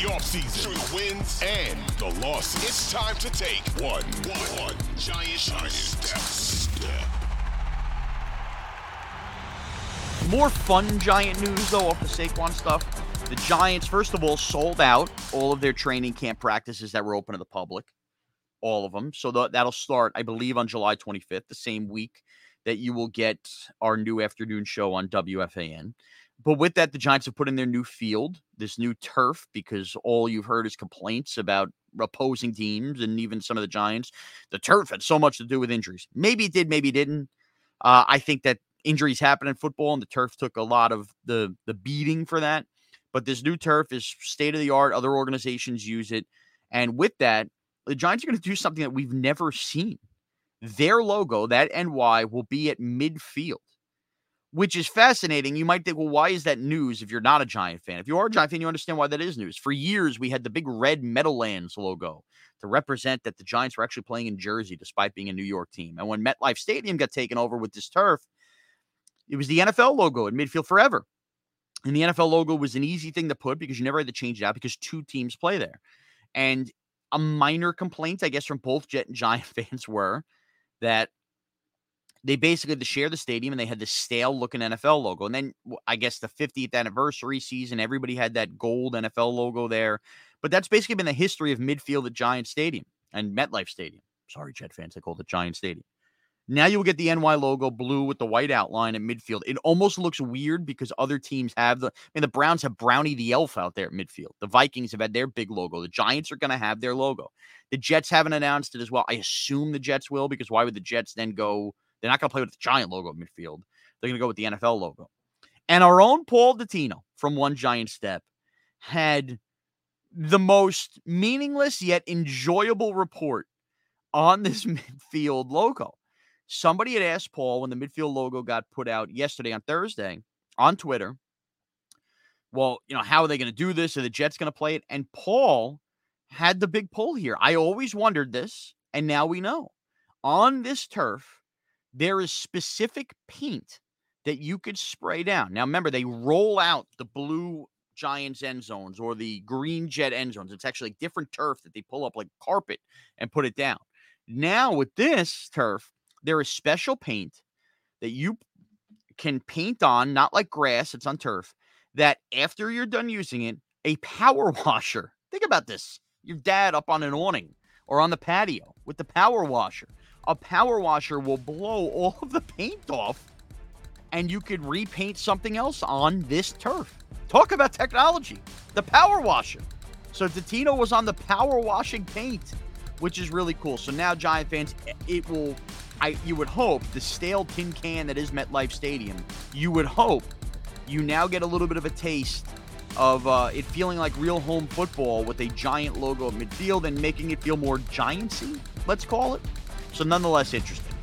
the offseason, through the wins and the losses. It's time to take one, one, one giant, giant step. step. More fun Giant news, though, off the Saquon stuff. The Giants, first of all, sold out all of their training camp practices that were open to the public, all of them. So th- that'll start, I believe, on July 25th, the same week that you will get our new afternoon show on WFAN. But with that, the Giants have put in their new field, this new turf, because all you've heard is complaints about opposing teams and even some of the Giants. The turf had so much to do with injuries. Maybe it did, maybe it didn't. Uh, I think that injuries happen in football, and the turf took a lot of the the beating for that. But this new turf is state of the art. Other organizations use it, and with that, the Giants are going to do something that we've never seen. Their logo, that NY, will be at midfield which is fascinating. You might think, well, why is that news if you're not a Giant fan? If you are a Giant fan, you understand why that is news. For years, we had the big red Meadowlands logo to represent that the Giants were actually playing in Jersey despite being a New York team. And when MetLife Stadium got taken over with this turf, it was the NFL logo in midfield forever. And the NFL logo was an easy thing to put because you never had to change it out because two teams play there. And a minor complaint, I guess, from both Jet and Giant fans were that they basically to share the stadium and they had the stale looking NFL logo. And then I guess the 50th anniversary season, everybody had that gold NFL logo there. But that's basically been the history of midfield at Giant Stadium and MetLife Stadium. Sorry, Jet fans, I called it Giant Stadium. Now you will get the NY logo blue with the white outline at midfield. It almost looks weird because other teams have the I mean the Browns have Brownie the Elf out there at midfield. The Vikings have had their big logo. The Giants are going to have their logo. The Jets haven't announced it as well. I assume the Jets will because why would the Jets then go they're not going to play with the Giant logo at midfield. They're going to go with the NFL logo. And our own Paul Dottino from One Giant Step had the most meaningless yet enjoyable report on this midfield logo. Somebody had asked Paul when the midfield logo got put out yesterday on Thursday on Twitter, well, you know, how are they going to do this? Are the Jets going to play it? And Paul had the big pull here. I always wondered this, and now we know. On this turf, there is specific paint that you could spray down. Now, remember, they roll out the blue Giants end zones or the green Jet end zones. It's actually different turf that they pull up like carpet and put it down. Now, with this turf, there is special paint that you can paint on, not like grass, it's on turf, that after you're done using it, a power washer. Think about this your dad up on an awning or on the patio with the power washer a power washer will blow all of the paint off and you could repaint something else on this turf. Talk about technology. The power washer. So Dottino was on the power washing paint, which is really cool. So now Giant fans, it will I you would hope the stale tin can that is MetLife Stadium, you would hope you now get a little bit of a taste of uh, it feeling like real home football with a giant logo at midfield and making it feel more giancy, let's call it. So, nonetheless, interesting.